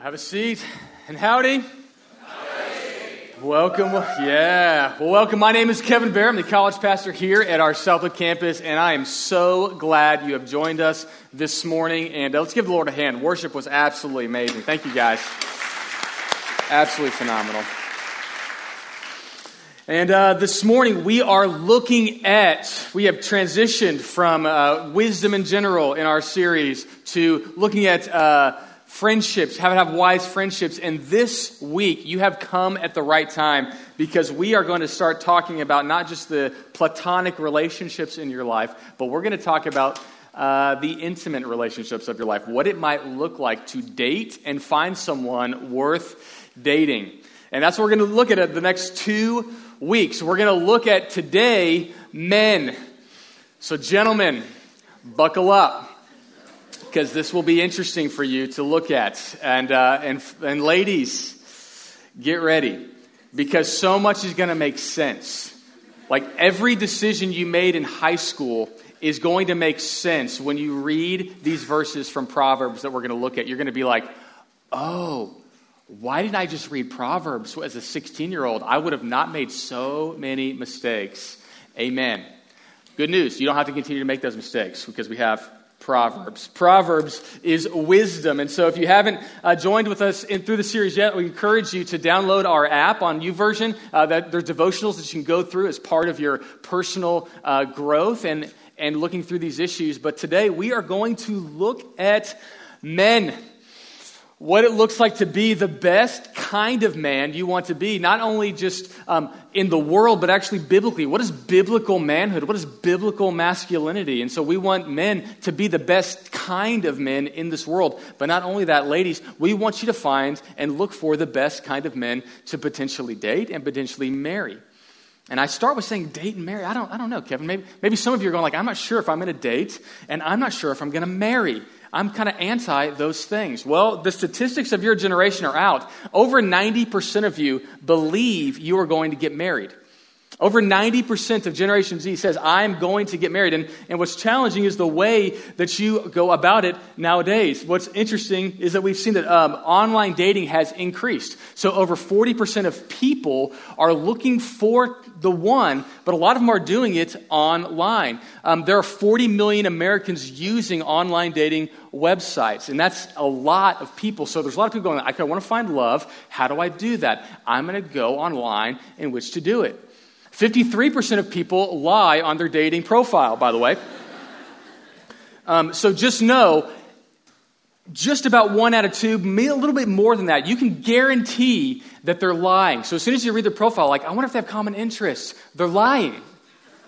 Have a seat. And howdy. Welcome. Yeah. Well, welcome. My name is Kevin Barra. I'm the college pastor here at our Southwood campus, and I am so glad you have joined us this morning. And uh, let's give the Lord a hand. Worship was absolutely amazing. Thank you, guys. Absolutely phenomenal. And uh, this morning we are looking at, we have transitioned from uh, wisdom in general in our series to looking at uh, friendships, how to have wise friendships. And this week you have come at the right time because we are going to start talking about not just the platonic relationships in your life, but we're going to talk about uh, the intimate relationships of your life, what it might look like to date and find someone worth dating. And that's what we're going to look at the next two weeks. We're going to look at today men. So, gentlemen, buckle up because this will be interesting for you to look at. And, uh, and, and ladies, get ready because so much is going to make sense. Like every decision you made in high school is going to make sense when you read these verses from Proverbs that we're going to look at. You're going to be like, oh, why didn't I just read Proverbs as a 16 year old? I would have not made so many mistakes. Amen. Good news. You don't have to continue to make those mistakes because we have Proverbs. Proverbs is wisdom. And so if you haven't uh, joined with us in, through the series yet, we encourage you to download our app on YouVersion. Uh, that there's devotionals that you can go through as part of your personal uh, growth and, and looking through these issues. But today we are going to look at men what it looks like to be the best kind of man you want to be, not only just um, in the world, but actually biblically. What is biblical manhood? What is biblical masculinity? And so we want men to be the best kind of men in this world. But not only that, ladies, we want you to find and look for the best kind of men to potentially date and potentially marry. And I start with saying date and marry. I don't, I don't know, Kevin. Maybe, maybe some of you are going like, I'm not sure if I'm going to date, and I'm not sure if I'm going to marry. I'm kind of anti those things. Well, the statistics of your generation are out. Over 90% of you believe you are going to get married. Over 90% of Generation Z says, I'm going to get married. And, and what's challenging is the way that you go about it nowadays. What's interesting is that we've seen that um, online dating has increased. So over 40% of people are looking for the one, but a lot of them are doing it online. Um, there are 40 million Americans using online dating websites, and that's a lot of people. So there's a lot of people going, I want to find love. How do I do that? I'm going to go online in which to do it. 53% of people lie on their dating profile, by the way. Um, so just know, just about one out of two, maybe a little bit more than that, you can guarantee that they're lying. So as soon as you read their profile, like, I wonder if they have common interests, they're lying.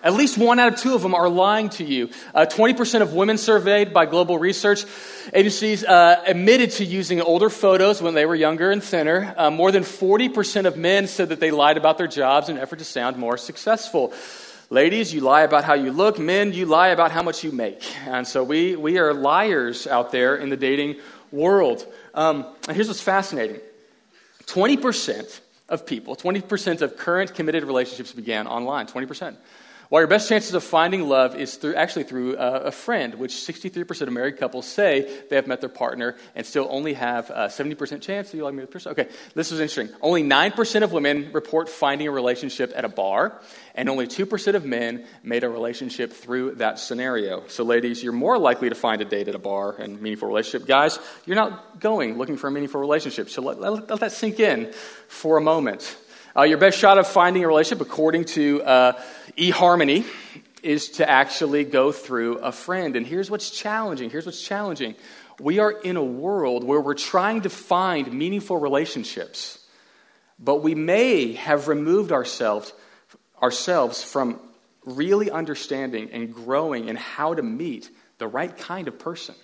At least one out of two of them are lying to you. Uh, 20% of women surveyed by global research agencies uh, admitted to using older photos when they were younger and thinner. Uh, more than 40% of men said that they lied about their jobs in an effort to sound more successful. Ladies, you lie about how you look. Men, you lie about how much you make. And so we, we are liars out there in the dating world. Um, and here's what's fascinating 20% of people, 20% of current committed relationships began online. 20%. While your best chances of finding love is through, actually through uh, a friend, which 63% of married couples say they have met their partner and still only have a 70% chance that you like me with person. Okay, this is interesting. Only 9% of women report finding a relationship at a bar, and only 2% of men made a relationship through that scenario. So, ladies, you're more likely to find a date at a bar and meaningful relationship. Guys, you're not going looking for a meaningful relationship. So, let, let, let that sink in for a moment. Uh, your best shot of finding a relationship, according to uh, eHarmony, is to actually go through a friend. And here's what's challenging. Here's what's challenging. We are in a world where we're trying to find meaningful relationships, but we may have removed ourselves, ourselves from really understanding and growing in how to meet the right kind of person.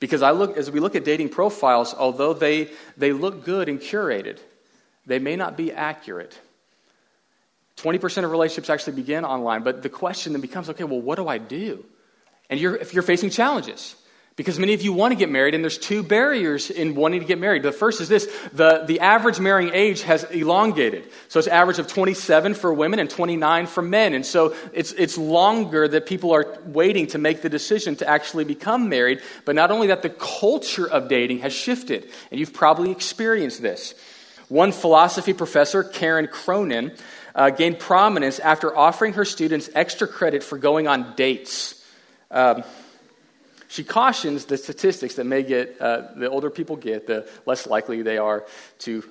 Because I look, as we look at dating profiles, although they, they look good and curated, they may not be accurate. 20% of relationships actually begin online, but the question then becomes okay, well, what do I do? And you're, if you're facing challenges, Because many of you want to get married, and there's two barriers in wanting to get married. The first is this the, the average marrying age has elongated. So it's average of 27 for women and 29 for men. And so it's, it's longer that people are waiting to make the decision to actually become married. But not only that, the culture of dating has shifted. And you've probably experienced this. One philosophy professor, Kerry Cronin, uh, gained prominence after offering her students extra credit for going on dates. Um, she cautions the statistics that may get, uh, the older people get, the less likely they are to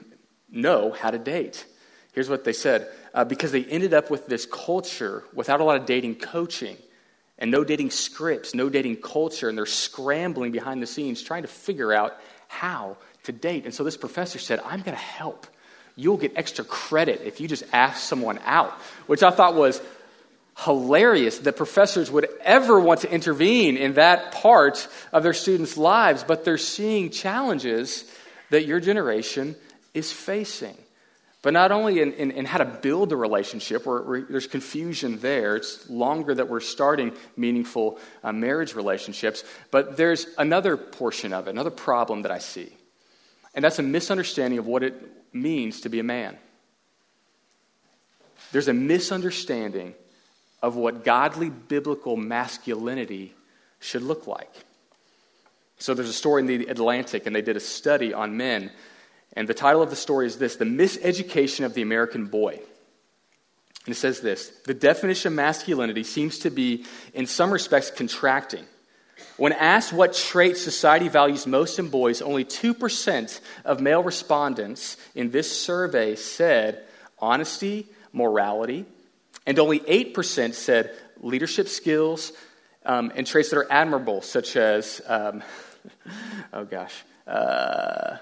know how to date. Here's what they said uh, because they ended up with this culture without a lot of dating coaching and no dating scripts, no dating culture, and they're scrambling behind the scenes trying to figure out how to date. And so this professor said, I'm going to help. You'll get extra credit if you just ask someone out, which I thought was hilarious that professors would ever want to intervene in that part of their students' lives, but they're seeing challenges that your generation is facing. But not only in, in, in how to build a relationship, where, where, there's confusion there, it's longer that we're starting meaningful uh, marriage relationships, but there's another portion of it, another problem that I see. And that's a misunderstanding of what it means to be a man. There's a misunderstanding of what godly biblical masculinity should look like. So there's a story in the Atlantic, and they did a study on men. And the title of the story is this The Miseducation of the American Boy. And it says this The definition of masculinity seems to be, in some respects, contracting. When asked what traits society values most in boys, only 2% of male respondents in this survey said honesty, morality, and only 8% said leadership skills um, and traits that are admirable, such as, um, oh gosh, uh,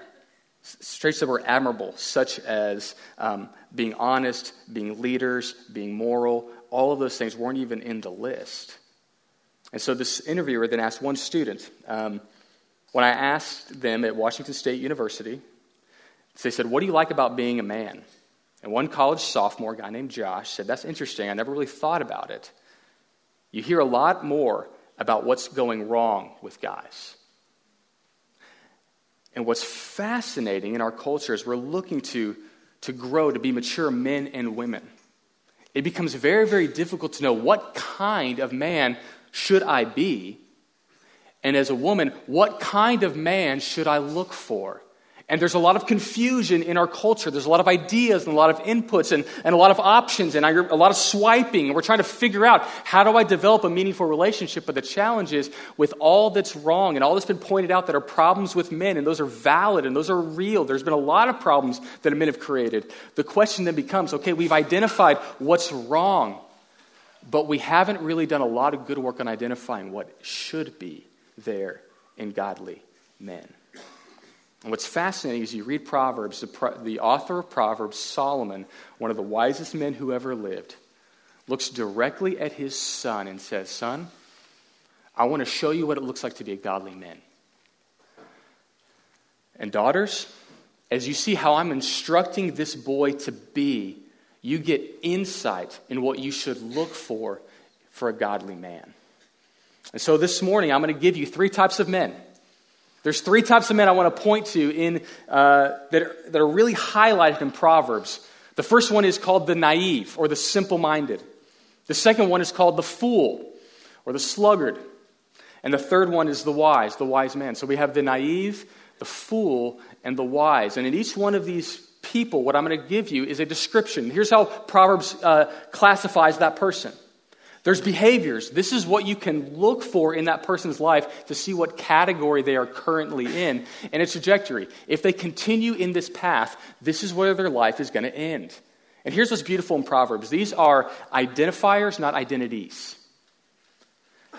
traits that were admirable, such as um, being honest, being leaders, being moral. All of those things weren't even in the list. And so this interviewer then asked one student, um, when I asked them at Washington State University, they said, What do you like about being a man? And one college sophomore, guy named Josh, said, That's interesting. I never really thought about it. You hear a lot more about what's going wrong with guys. And what's fascinating in our culture is we're looking to, to grow to be mature men and women. It becomes very, very difficult to know what kind of man should I be? And as a woman, what kind of man should I look for? And there's a lot of confusion in our culture. There's a lot of ideas and a lot of inputs and, and a lot of options and a lot of swiping. And we're trying to figure out how do I develop a meaningful relationship. But the challenge is with all that's wrong and all that's been pointed out that are problems with men, and those are valid and those are real. There's been a lot of problems that men have created. The question then becomes okay, we've identified what's wrong, but we haven't really done a lot of good work on identifying what should be there in godly men. And what's fascinating is you read Proverbs, the, the author of Proverbs, Solomon, one of the wisest men who ever lived, looks directly at his son and says, Son, I want to show you what it looks like to be a godly man. And daughters, as you see how I'm instructing this boy to be, you get insight in what you should look for for a godly man. And so this morning, I'm going to give you three types of men there's three types of men I want to point to in, uh, that, are, that are really highlighted in Proverbs. The first one is called the naive or the simple minded. The second one is called the fool or the sluggard. And the third one is the wise, the wise man. So we have the naive, the fool, and the wise. And in each one of these people, what I'm going to give you is a description. Here's how Proverbs uh, classifies that person there's behaviors. This is what you can look for in that person's life to see what category they are currently in and a trajectory. If they continue in this path, this is where their life is going to end. And here's what's beautiful in Proverbs these are identifiers, not identities.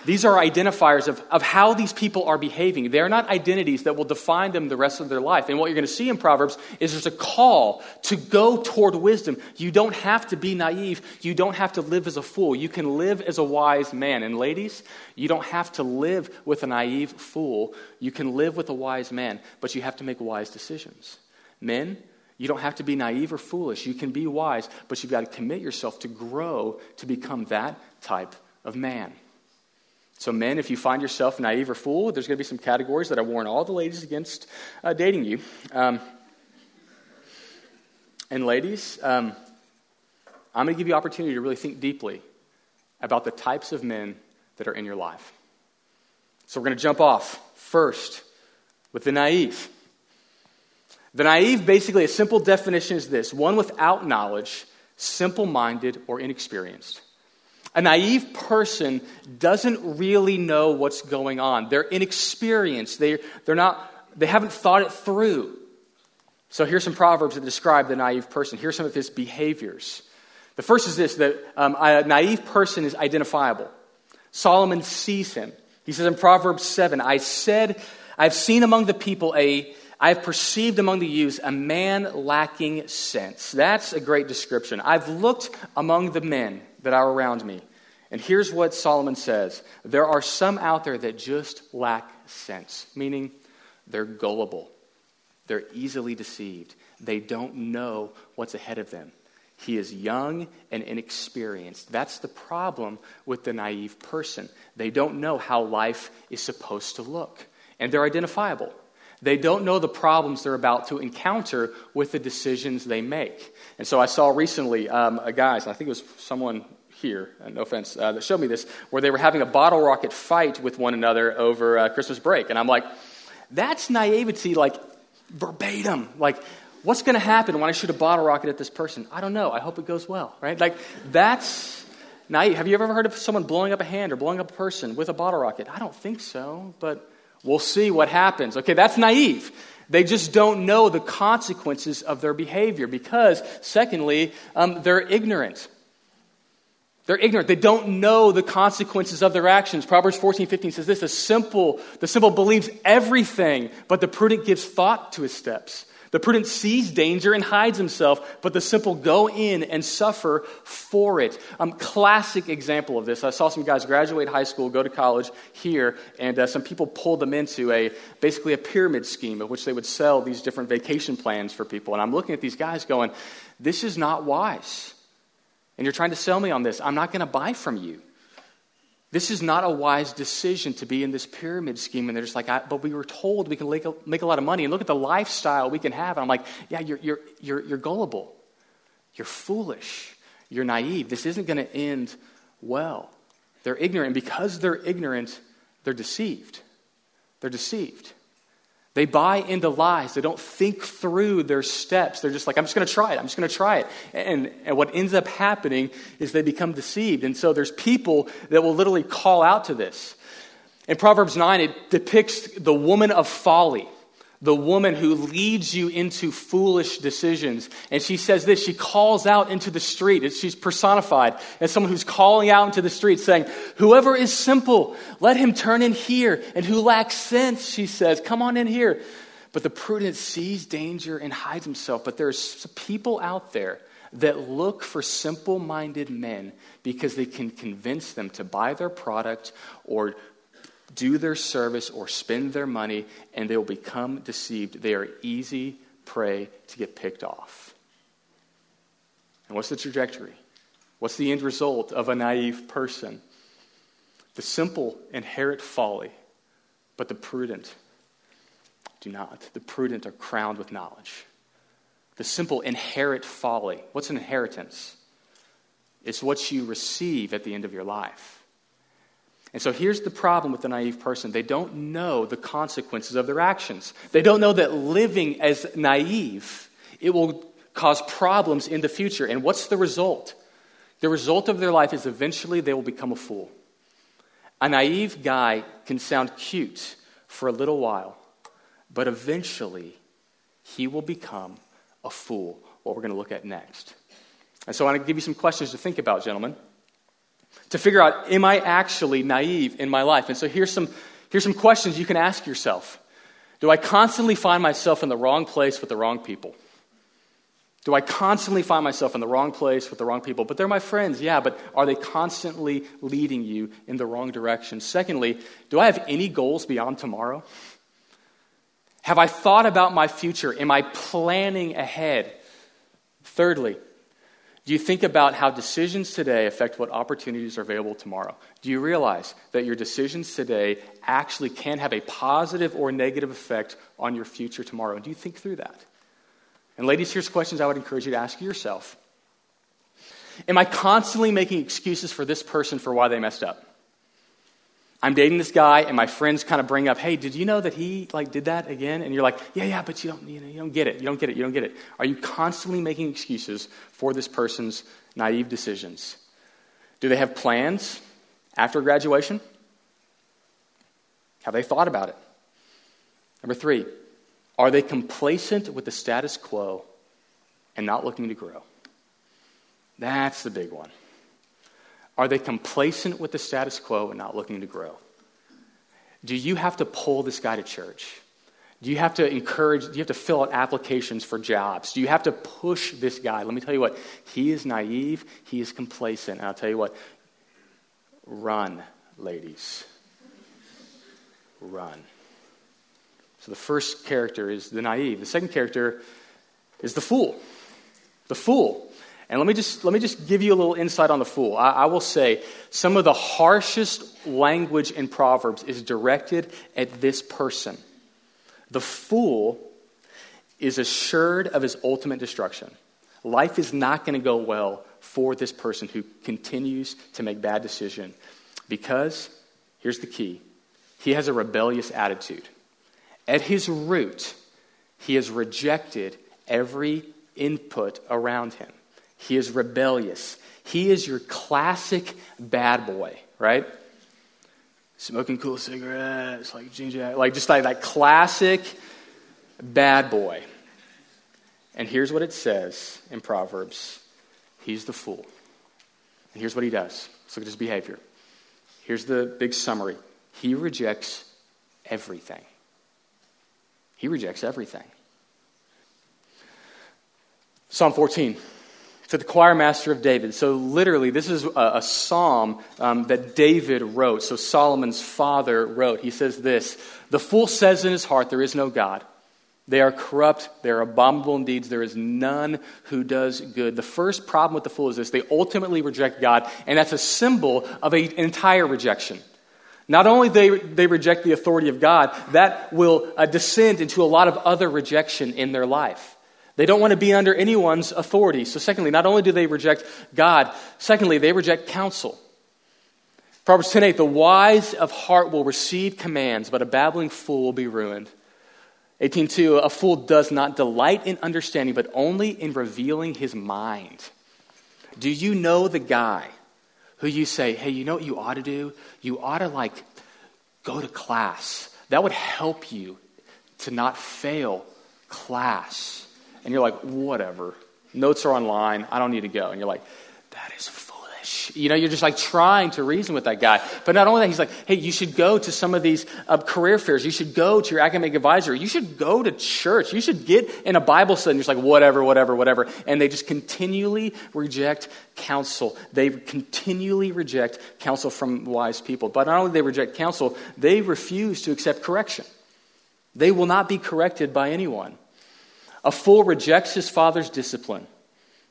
These are identifiers of, of how these people are behaving. They're not identities that will define them the rest of their life. And what you're going to see in Proverbs is there's a call to go toward wisdom. You don't have to be naive. You don't have to live as a fool. You can live as a wise man. And ladies, you don't have to live with a naive fool. You can live with a wise man, but you have to make wise decisions. Men, you don't have to be naive or foolish. You can be wise, but you've got to commit yourself to grow to become that type of man. So, men, if you find yourself naive or fool, there's going to be some categories that I warn all the ladies against uh, dating you. Um, and, ladies, um, I'm going to give you opportunity to really think deeply about the types of men that are in your life. So, we're going to jump off first with the naive. The naive, basically, a simple definition is this one without knowledge, simple minded, or inexperienced. A naive person doesn't really know what's going on. They're inexperienced. They, they're not, they haven't thought it through. So here's some proverbs that describe the naive person. Here's some of his behaviors. The first is this that um, a naive person is identifiable. Solomon sees him. He says in Proverbs 7 I said, I've seen among the people a, I've perceived among the youths a man lacking sense. That's a great description. I've looked among the men that are around me. And here's what Solomon says there are some out there that just lack sense, meaning they're gullible, they're easily deceived, they don't know what's ahead of them. He is young and inexperienced. That's the problem with the naive person. They don't know how life is supposed to look, and they're identifiable. They don't know the problems they're about to encounter with the decisions they make. And so I saw recently um, a guy, I think it was someone here, uh, no offense, uh, that showed me this, where they were having a bottle rocket fight with one another over uh, Christmas break. And I'm like, that's naivety, like verbatim. Like, what's going to happen when I shoot a bottle rocket at this person? I don't know. I hope it goes well, right? Like, that's naive. Have you ever heard of someone blowing up a hand or blowing up a person with a bottle rocket? I don't think so, but we'll see what happens. Okay, that's naive. They just don't know the consequences of their behavior because, secondly, um, they're ignorant. They're ignorant. They don't know the consequences of their actions. Proverbs 14, 15 says this, the simple, the simple believes everything, but the prudent gives thought to his steps. The prudent sees danger and hides himself, but the simple go in and suffer for it. Um, classic example of this. I saw some guys graduate high school, go to college here, and uh, some people pulled them into a basically a pyramid scheme of which they would sell these different vacation plans for people. And I'm looking at these guys going, this is not wise and you're trying to sell me on this, I'm not going to buy from you. This is not a wise decision to be in this pyramid scheme. And they're just like, but we were told we can make a, make a lot of money. And look at the lifestyle we can have. And I'm like, yeah, you're, you're, you're, you're gullible. You're foolish. You're naive. This isn't going to end well. They're ignorant. And because they're ignorant, they're deceived. They're deceived. They buy into lies. They don't think through their steps. They're just like, I'm just going to try it. I'm just going to try it. And, and what ends up happening is they become deceived. And so there's people that will literally call out to this. In Proverbs 9, it depicts the woman of folly the woman who leads you into foolish decisions. And she says this she calls out into the street. She's personified as someone who's calling out into the street saying, Whoever is simple, let him turn in here. And who lacks sense, she says, Come on in here. But the prudent sees danger and hides himself. But there's people out there that look for simple minded men because they can convince them to buy their product or do their service or spend their money, and they will become deceived. They are easy prey to get picked off. And what's the trajectory? What's the end result of a naive person? The simple inherit folly, but the prudent do not. The prudent are crowned with knowledge. The simple inherit folly. What's an inheritance? It's what you receive at the end of your life. And so here's the problem with the naive person they don't know the consequences of their actions. They don't know that living as naive, it will cause problems in the future. And what's the result? The result of their life is eventually they will become a fool. A naive guy can sound cute for a little while, but eventually he will become a fool, what we're going to look at next. And so I want to give you some questions to think about, gentlemen to figure out, am I actually naive in my life? And so here's some, here's some questions you can ask yourself Do I constantly find myself in the wrong place with the wrong people? Do I constantly find myself in the wrong place with the wrong people? But they're my friends, yeah, but are they constantly leading you in the wrong direction? Secondly, do I have any goals beyond tomorrow? Have I thought about my future? Am I planning ahead? Thirdly, Do you think about how decisions today affect what opportunities are available tomorrow? Do you realize that your decisions today actually can have a positive or negative effect on your future tomorrow? Do you think through that? And, ladies, here's questions I would encourage you to ask yourself Am I constantly making excuses for this person for why they messed up? I'm dating this guy, and my friends kind of bring up, "Hey, did you know that he like did that again?" And you're like, "Yeah, yeah, but you don't, you, know, you don't get it. You don't get it. You don't get it." Are you constantly making excuses for this person's naive decisions? Do they have plans after graduation? Have they thought about it? Number three, are they complacent with the status quo and not looking to grow? That's the big one. Are they complacent with the status quo and not looking to grow? Do you have to pull this guy to church? Do you have to encourage, do you have to fill out applications for jobs? Do you have to push this guy? Let me tell you what, he is naive, he is complacent. And I'll tell you what, run, ladies. Run. So the first character is the naive. The second character is the fool. The fool. And let me just, let me just give you a little insight on the fool. I, I, will say some of the harshest language in Proverbs is directed at this person. The fool is assured of his ultimate destruction. Life is not going to go well for this person who continues to make bad decisions because, here's the key, he has a rebellious attitude. At his root, he has rejected every input around him. He is rebellious. He is your classic bad boy, right? Smoking cool cigarettes, like ginger, like just like that classic bad boy. And here's what it says in Proverbs He's the fool. And here's what he does. Let's look at his behavior. Here's the big summary he rejects everything. He rejects everything. Psalm 14 to the choir master of David. So, literally, this is a, a psalm um, that David wrote. So, Solomon's father wrote. He says this The fool says in his heart, There is no God. They are corrupt. They are abominable in deeds. There is none who does good. The first problem with the fool is this they ultimately reject God, and that's a symbol of an entire rejection. Not only they they reject the authority of God, that will uh, descend into a lot of other rejection in their life. They don't want to be under anyone's authority. So, secondly, not only do they reject God, secondly, they reject counsel. Proverbs 10:8, the wise of heart will receive commands, but a babbling fool will be ruined. 18:2, a fool does not delight in understanding, but only in revealing his mind. Do you know the guy who you say, hey, you know what you ought to do? You ought to like go to class. That would help you to not fail class and you're like, whatever. Notes are online. I don't need to go. And you're like, that is foolish. You know, you're just like trying to reason with that guy. But not only that, he's like, hey, you should go to some of these uh, career fairs. You should go to your academic advisor. You should go to church. You should get in a Bible study. And you're just like, whatever, whatever, whatever. And they just continually reject counsel. They continually reject counsel from wise people. But not only they reject counsel, they refuse to accept correction. They will not be corrected by anyone. A fool rejects his father's discipline,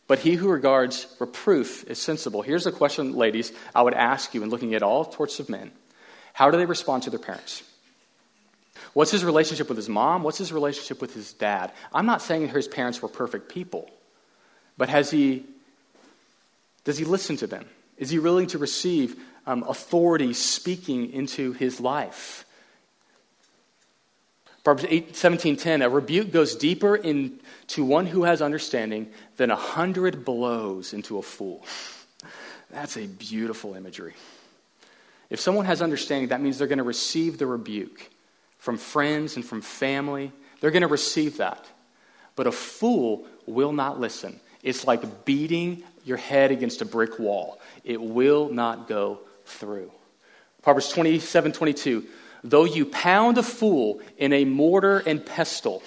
but he who regards reproof is sensible. Here's a question, ladies, I would ask you in looking at all sorts of men. How do they respond to their parents? What's his relationship with his mom? What's his relationship with his dad? I'm not saying his parents were perfect people, but has he, does he listen to them? Is he willing to receive um, authority speaking into his life? Proverbs 8, 17.10, a rebuke goes deeper into one who has understanding than a hundred blows into a fool. That's a beautiful imagery. If someone has understanding, that means they're going to receive the rebuke from friends and from family. They're going to receive that. But a fool will not listen. It's like beating your head against a brick wall. It will not go through. Proverbs 27, 22. Though you pound a fool in a mortar and pestle,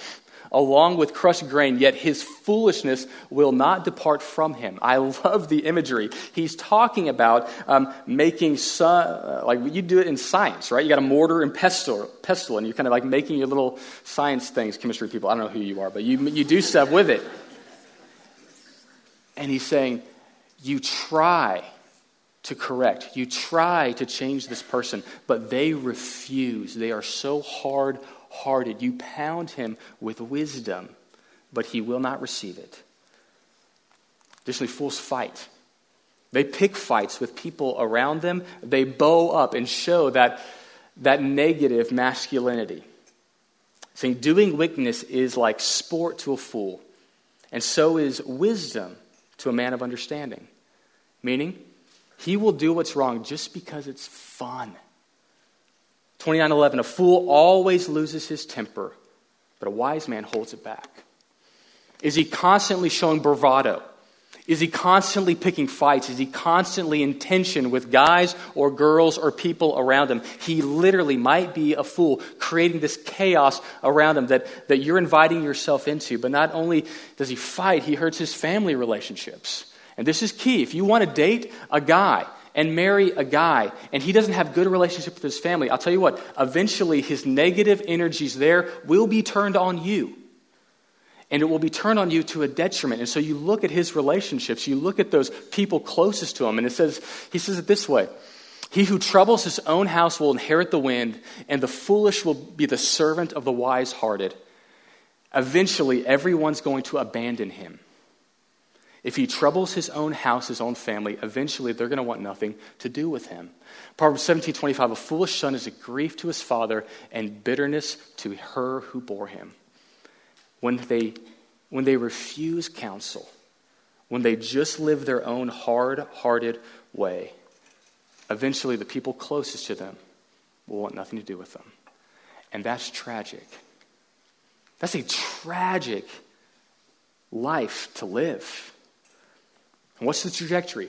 along with crushed grain, yet his foolishness will not depart from him. I love the imagery. He's talking about um, making, uh, like you do it in science, right? You got a mortar and pestle, pestle, and you're kind of like making your little science things, chemistry people. I don't know who you are, but you, you do stuff with it. And he's saying, you try to correct, you try to change this person, but they refuse. They are so hard hearted. You pound him with wisdom, but he will not receive it. Additionally, fools fight. They pick fights with people around them. They bow up and show that, that negative masculinity. Saying doing wickedness is like sport to a fool, and so is wisdom to a man of understanding. Meaning, he will do what's wrong just because it's fun. 29:11 A fool always loses his temper, but a wise man holds it back. Is he constantly showing bravado? Is he constantly picking fights? Is he constantly in tension with guys or girls or people around him? He literally might be a fool, creating this chaos around him that, that you're inviting yourself into. But not only does he fight, he hurts his family relationships. And this is key. If you want to date a guy and marry a guy and he doesn't have good relationship with his family, I'll tell you what, eventually his negative energies there will be turned on you and it will be turned on you to a detriment. And so you look at his relationships, you look at those people closest to him, and it says, he says it this way He who troubles his own house will inherit the wind, and the foolish will be the servant of the wise hearted. Eventually, everyone's going to abandon him. If he troubles his own house, his own family, eventually they're going to want nothing to do with him. Proverbs 17 25, a foolish son is a grief to his father and bitterness to her who bore him when they, when they refuse counsel, when they just live their own hard hearted way, eventually the people closest to them will want nothing to do with them. And that's tragic. That's a tragic life to live. And what's the trajectory?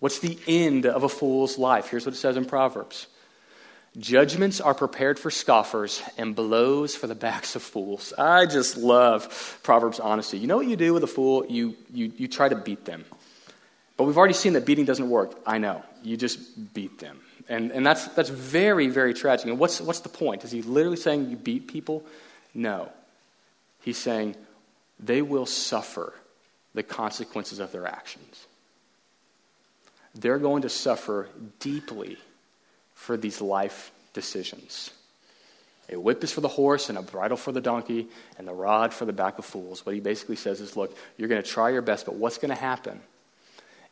What's the end of a fool's life? Here's what it says in Proverbs Judgments are prepared for scoffers and blows for the backs of fools. I just love Proverbs' honesty. You know what you do with a fool? You, you, you try to beat them. But we've already seen that beating doesn't work. I know. You just beat them. And, and that's, that's very, very tragic. And what's, what's the point? Is he literally saying you beat people? No. He's saying they will suffer the consequences of their actions. They're going to suffer deeply for these life decisions. A whip is for the horse, and a bridle for the donkey, and the rod for the back of fools. What he basically says is look, you're going to try your best, but what's going to happen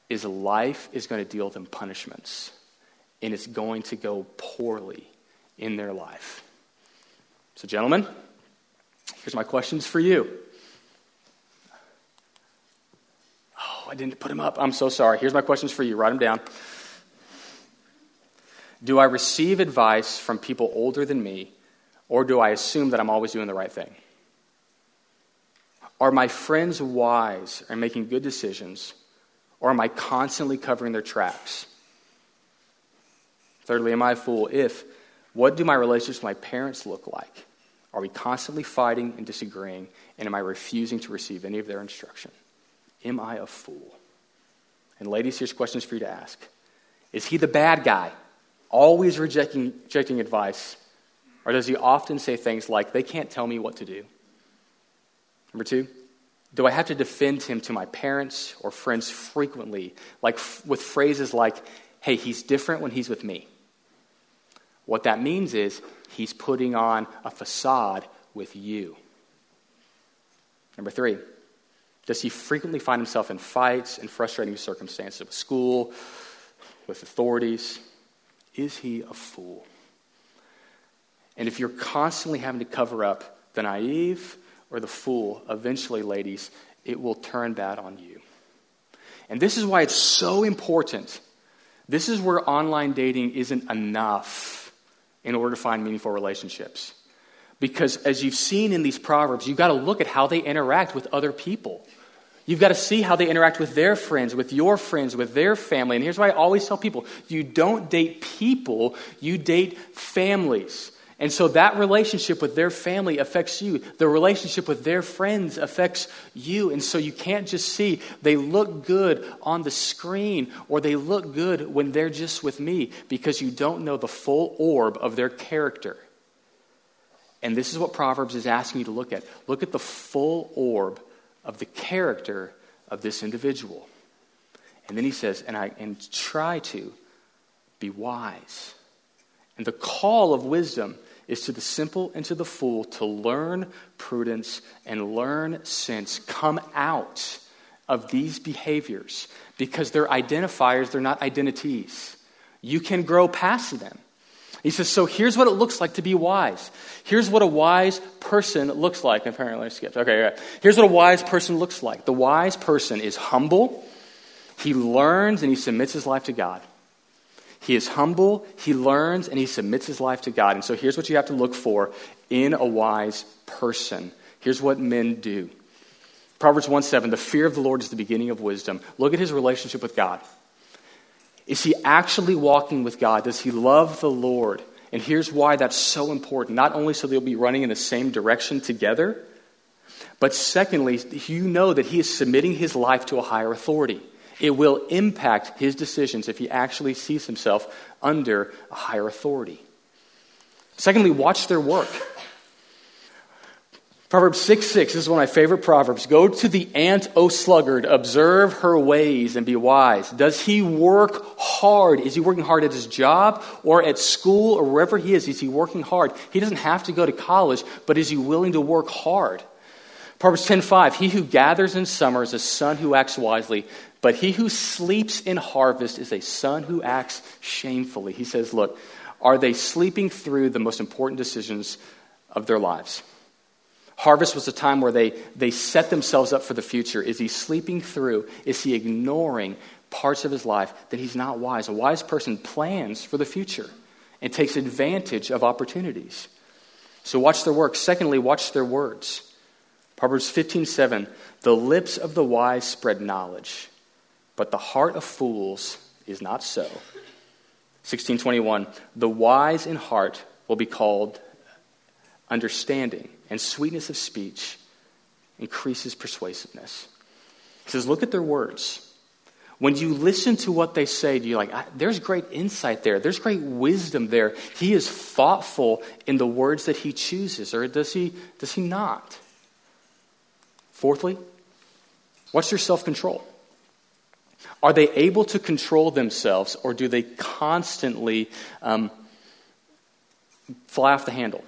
is life is going to deal them punishments, and it's going to go poorly in their life. So, gentlemen, here's my questions for you. Oh, I didn't put them up. I'm so sorry. Here's my questions for you. Write them down. Do I receive advice from people older than me, or do I assume that I'm always doing the right thing? Are my friends wise and making good decisions, or am I constantly covering their tracks? Thirdly, am I a fool if what do my relationships with my parents look like? Are we constantly fighting and disagreeing, and am I refusing to receive any of their instruction? Am I a fool? And ladies, here's questions for you to ask. Is he the bad guy? always rejecting, rejecting advice? Or does he often say things like, they can't tell me what to do? Number two, do I have to defend him to my parents or friends frequently, like f- with phrases like, hey, he's different when he's with me? What that means is he's putting on a facade with you. Number three, does he frequently find himself in fights and frustrating circumstances with school, with authorities? Is he a fool? And if you're constantly having to cover up the naive or the fool, eventually, ladies, it will turn bad on you. And this is why it's so important. This is where online dating isn't enough in order to find meaningful relationships. Because as you've seen in these proverbs, you've got to look at how they interact with other people. You've got to see how they interact with their friends, with your friends, with their family. And here's why I always tell people you don't date people, you date families. And so that relationship with their family affects you. The relationship with their friends affects you. And so you can't just see they look good on the screen or they look good when they're just with me because you don't know the full orb of their character. And this is what Proverbs is asking you to look at. Look at the full orb of the character of this individual. And then he says, and, I, and try to be wise. And the call of wisdom is to the simple and to the fool to learn prudence and learn sense. Come out of these behaviors because they're identifiers, they're not identities. You can grow past them. He says, So here's what it looks like to be wise. Here's what a wise person looks like. Apparently, I skipped. Okay, right. Here's what a wise person looks like. The wise person is humble, he learns, and he submits his life to God. He is humble, he learns, and he submits his life to God. And so here's what you have to look for in a wise person. Here's what men do. Proverbs 1 7, the fear of the Lord is the beginning of wisdom. Look at his relationship with God. Is he actually walking with God? Does he love the Lord? And here's why that's so important. Not only so they'll be running in the same direction together, but secondly, you know that he is submitting his life to a higher authority. It will impact his decisions if he actually sees himself under a higher authority. Secondly, watch their work. Proverbs 6 6, this is one of my favorite proverbs. Go to the ant, O sluggard, observe her ways and be wise. Does he work hard? Is he working hard at his job or at school or wherever he is? Is he working hard? He doesn't have to go to college, but is he willing to work hard? Proverbs 10:5 He who gathers in summer is a son who acts wisely, but he who sleeps in harvest is a son who acts shamefully. He says, look, are they sleeping through the most important decisions of their lives? Harvest was a time where they, they set themselves up for the future. Is he sleeping through? Is he ignoring parts of his life that he's not wise? A wise person plans for the future and takes advantage of opportunities. So watch their work. Secondly, watch their words. Proverbs 15 7 The lips of the wise spread knowledge, but the heart of fools is not so. 1621 The wise in heart will be called understanding and sweetness of speech increases persuasiveness. He says, Look at their words. When you listen to what they say, do you like, there's great insight there. There's great wisdom there. He is thoughtful in the words that he chooses, or does he, does he not? Fourthly, what's your self control? Are they able to control themselves, or do they constantly um, fly off the handle?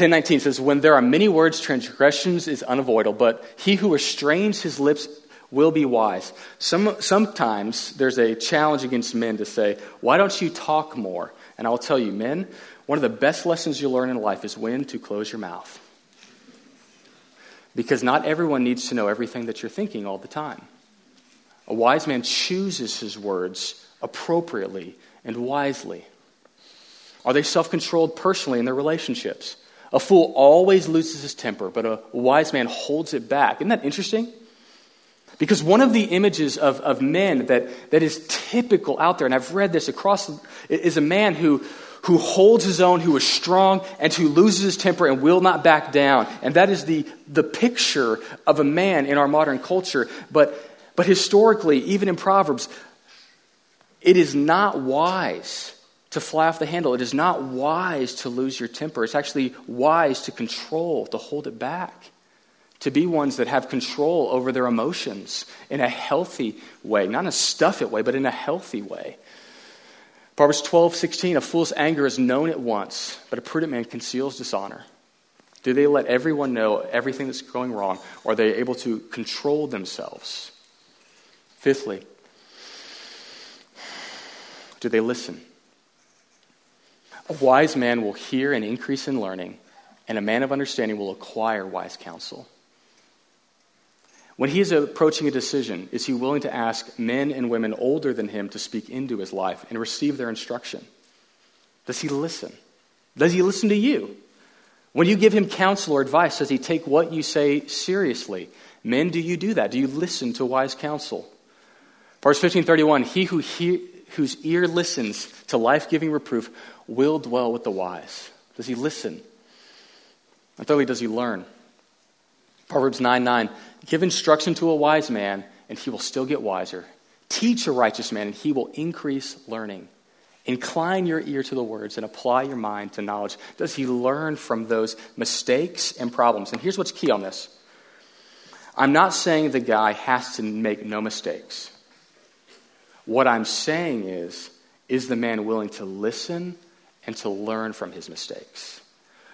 1019 says, When there are many words, transgressions is unavoidable, but he who restrains his lips will be wise. Some, sometimes there's a challenge against men to say, Why don't you talk more? And I'll tell you, men, one of the best lessons you learn in life is when to close your mouth. Because not everyone needs to know everything that you're thinking all the time. A wise man chooses his words appropriately and wisely. Are they self controlled personally in their relationships? A fool always loses his temper, but a wise man holds it back. Isn't that interesting? Because one of the images of, of men that, that is typical out there, and I've read this across, is a man who, who holds his own, who is strong, and who loses his temper and will not back down. And that is the, the picture of a man in our modern culture. But, but historically, even in Proverbs, it is not wise to fly off the handle. It is not wise to lose your temper. It's actually wise to control, to hold it back, to be ones that have control over their emotions in a healthy way, not in a stuff it way, but in a healthy way. Proverbs 12, 16, a fool's anger is known at once, but a prudent man conceals dishonor. Do they let everyone know everything that's going wrong, or are they able to control themselves? Fifthly, do they listen? A wise man will hear and increase in learning, and a man of understanding will acquire wise counsel. When he is approaching a decision, is he willing to ask men and women older than him to speak into his life and receive their instruction? Does he listen? Does he listen to you? When you give him counsel or advice, does he take what you say seriously? Men, do you do that? Do you listen to wise counsel? Verse 1531 He who he, whose ear listens to life giving reproof will dwell with the wise? Does he listen? And thirdly, does he learn? Proverbs 9 9. Give instruction to a wise man, and he will still get wiser. Teach a righteous man, and he will increase learning. Incline your ear to the words and apply your mind to knowledge. Does he learn from those mistakes and problems? And here's what's key on this I'm not saying the guy has to make no mistakes. What I'm saying is, is the man willing to listen and to learn from his mistakes?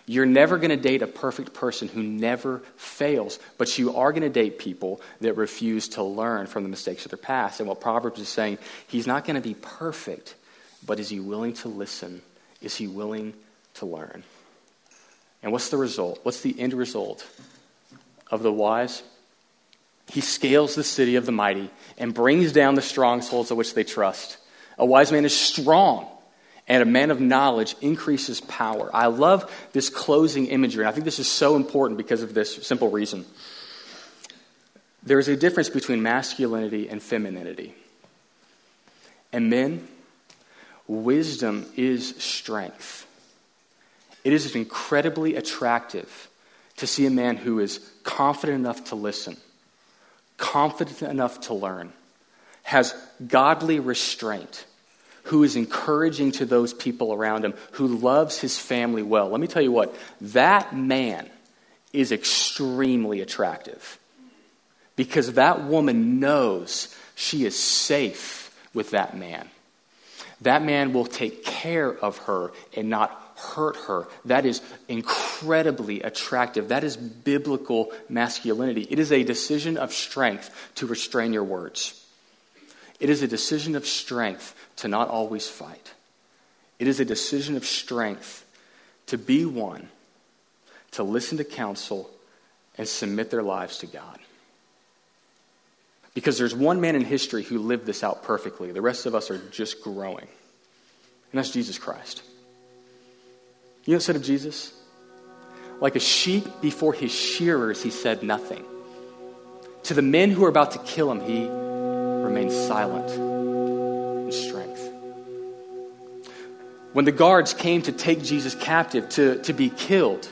You're never going to date a perfect person who never fails, but you are going to date people that refuse to learn from the mistakes of their past. And what Proverbs is saying, he's not going to be perfect, but is he willing to listen? Is he willing to learn? And what's the result? What's the end result of the wise? He scales the city of the mighty and brings down the strongholds of which they trust. A wise man is strong and a man of knowledge increases power. I love this closing imagery, and I think this is so important because of this simple reason. There is a difference between masculinity and femininity. And men, wisdom is strength. It is incredibly attractive to see a man who is confident enough to listen, confident enough to learn, has godly restraint who is encouraging to those people around him, who loves his family well. Let me tell you what, that man is extremely attractive because that woman knows she is safe with that man. That man will take care of her and not hurt her. That is incredibly attractive. That is biblical masculinity. It is a decision of strength to restrain your words. It is a decision of strength to not always fight. It is a decision of strength to be one, to listen to counsel, and submit their lives to God. Because there's one man in history who lived this out perfectly. The rest of us are just growing. And that's Jesus Christ. You know what said of Jesus? Like a sheep before his shearers, he said nothing. To the men who are about to kill him, he remained silent and strength. When the guards came to take Jesus captive to, to be killed,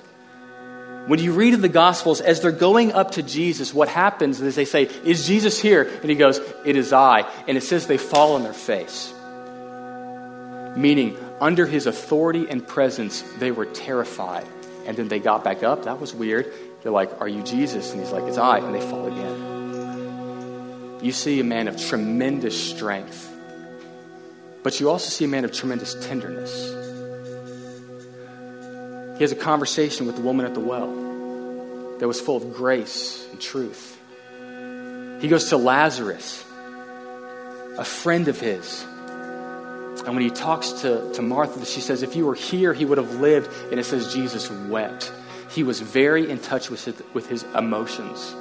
when you read in the Gospels, as they're going up to Jesus, what happens is they say, Is Jesus here? And he goes, It is I. And it says they fall on their face. Meaning, under his authority and presence, they were terrified. And then they got back up. That was weird. They're like, Are you Jesus? And he's like, It's I. And they fall again. You see a man of tremendous strength but you also see a man of tremendous tenderness. He has a conversation with the woman at the well that was full of grace and truth. He goes to Lazarus, a friend of his. And when he talks to, to Martha, she says, If you were here, he would have lived. And it says Jesus wept. He was very in touch with his, with his emotions.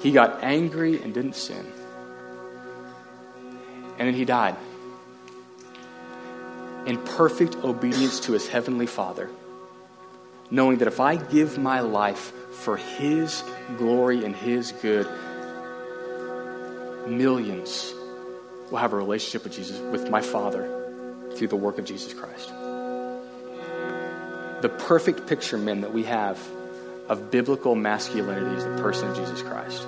He got angry and didn't sin. And then he died. In perfect obedience to his heavenly Father, knowing that if I give my life for his glory and his good, millions will have a relationship with Jesus, with my Father, through the work of Jesus Christ. The perfect picture, men, that we have of biblical masculinity is the person of Jesus Christ.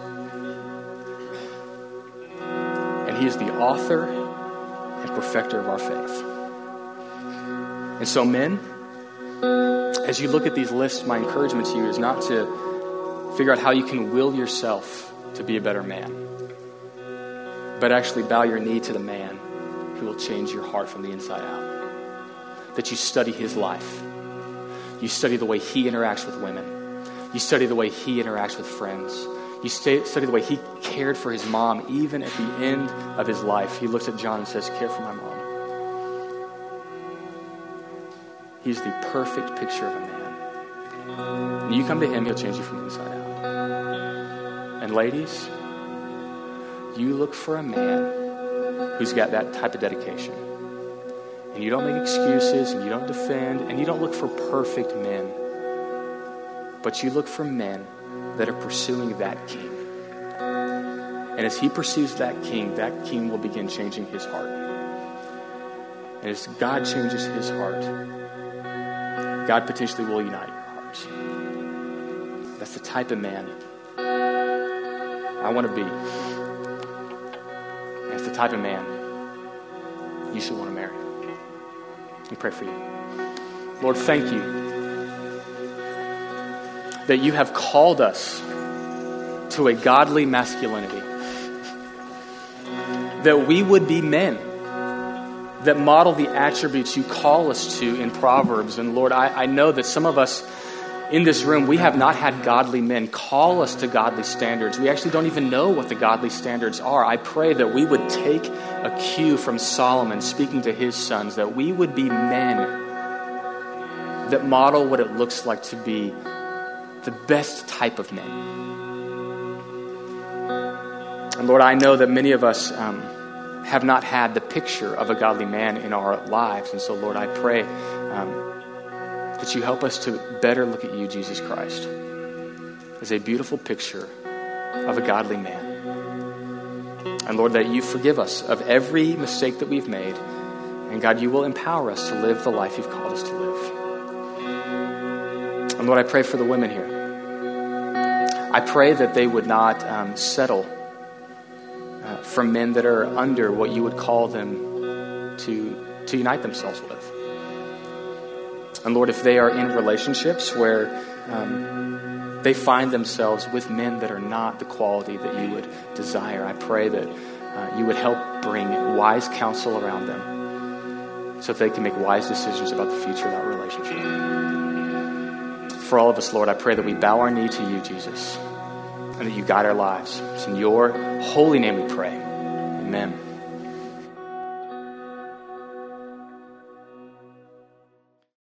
And he is the author and perfecter of our faith. And so, men, as you look at these lists, my encouragement to you is not to figure out how you can will yourself to be a better man, but actually bow your knee to the man who will change your heart from the inside out. That you study his life, you study the way he interacts with women, you study the way he interacts with friends you study the way he cared for his mom, even at the end of his life. He looks at John and says, Care for my mom. He's the perfect picture of a man. When you come to him, he'll change you from the inside out. And ladies, you look for a man who's got that type of dedication. And you don't make excuses, and you don't defend, and you don't look for perfect men. But you look for men that are pursuing that king. And as he pursues that king, that king will begin changing his heart. And as God changes his heart, God potentially will unite your hearts. That's the type of man I want to be. That's the type of man you should want to marry. We pray for you. Lord, thank you that you have called us to a godly masculinity. that we would be men that model the attributes you call us to in Proverbs. And Lord, I, I know that some of us in this room, we have not had godly men call us to godly standards. We actually don't even know what the godly standards are. I pray that we would take a cue from Solomon speaking to his sons, that we would be men that model what it looks like to be the best type of men. And Lord, I know that many of us um, have not had the picture of a godly man in our lives. And so, Lord, I pray. Um, that you help us to better look at you, Jesus Christ, as a beautiful picture of a godly man. And Lord, that you forgive us of every mistake that we've made. And God, you will empower us to live the life you've called us to live. And Lord, I pray for the women here. I pray that they would not um, settle uh, for men that are under what you would call them to, to unite themselves with. And Lord, if they are in relationships where um, they find themselves with men that are not the quality that you would desire, I pray that uh, you would help bring wise counsel around them so that they can make wise decisions about the future of that relationship. For all of us, Lord, I pray that we bow our knee to you, Jesus, and that you guide our lives. It's in your holy name we pray. Amen.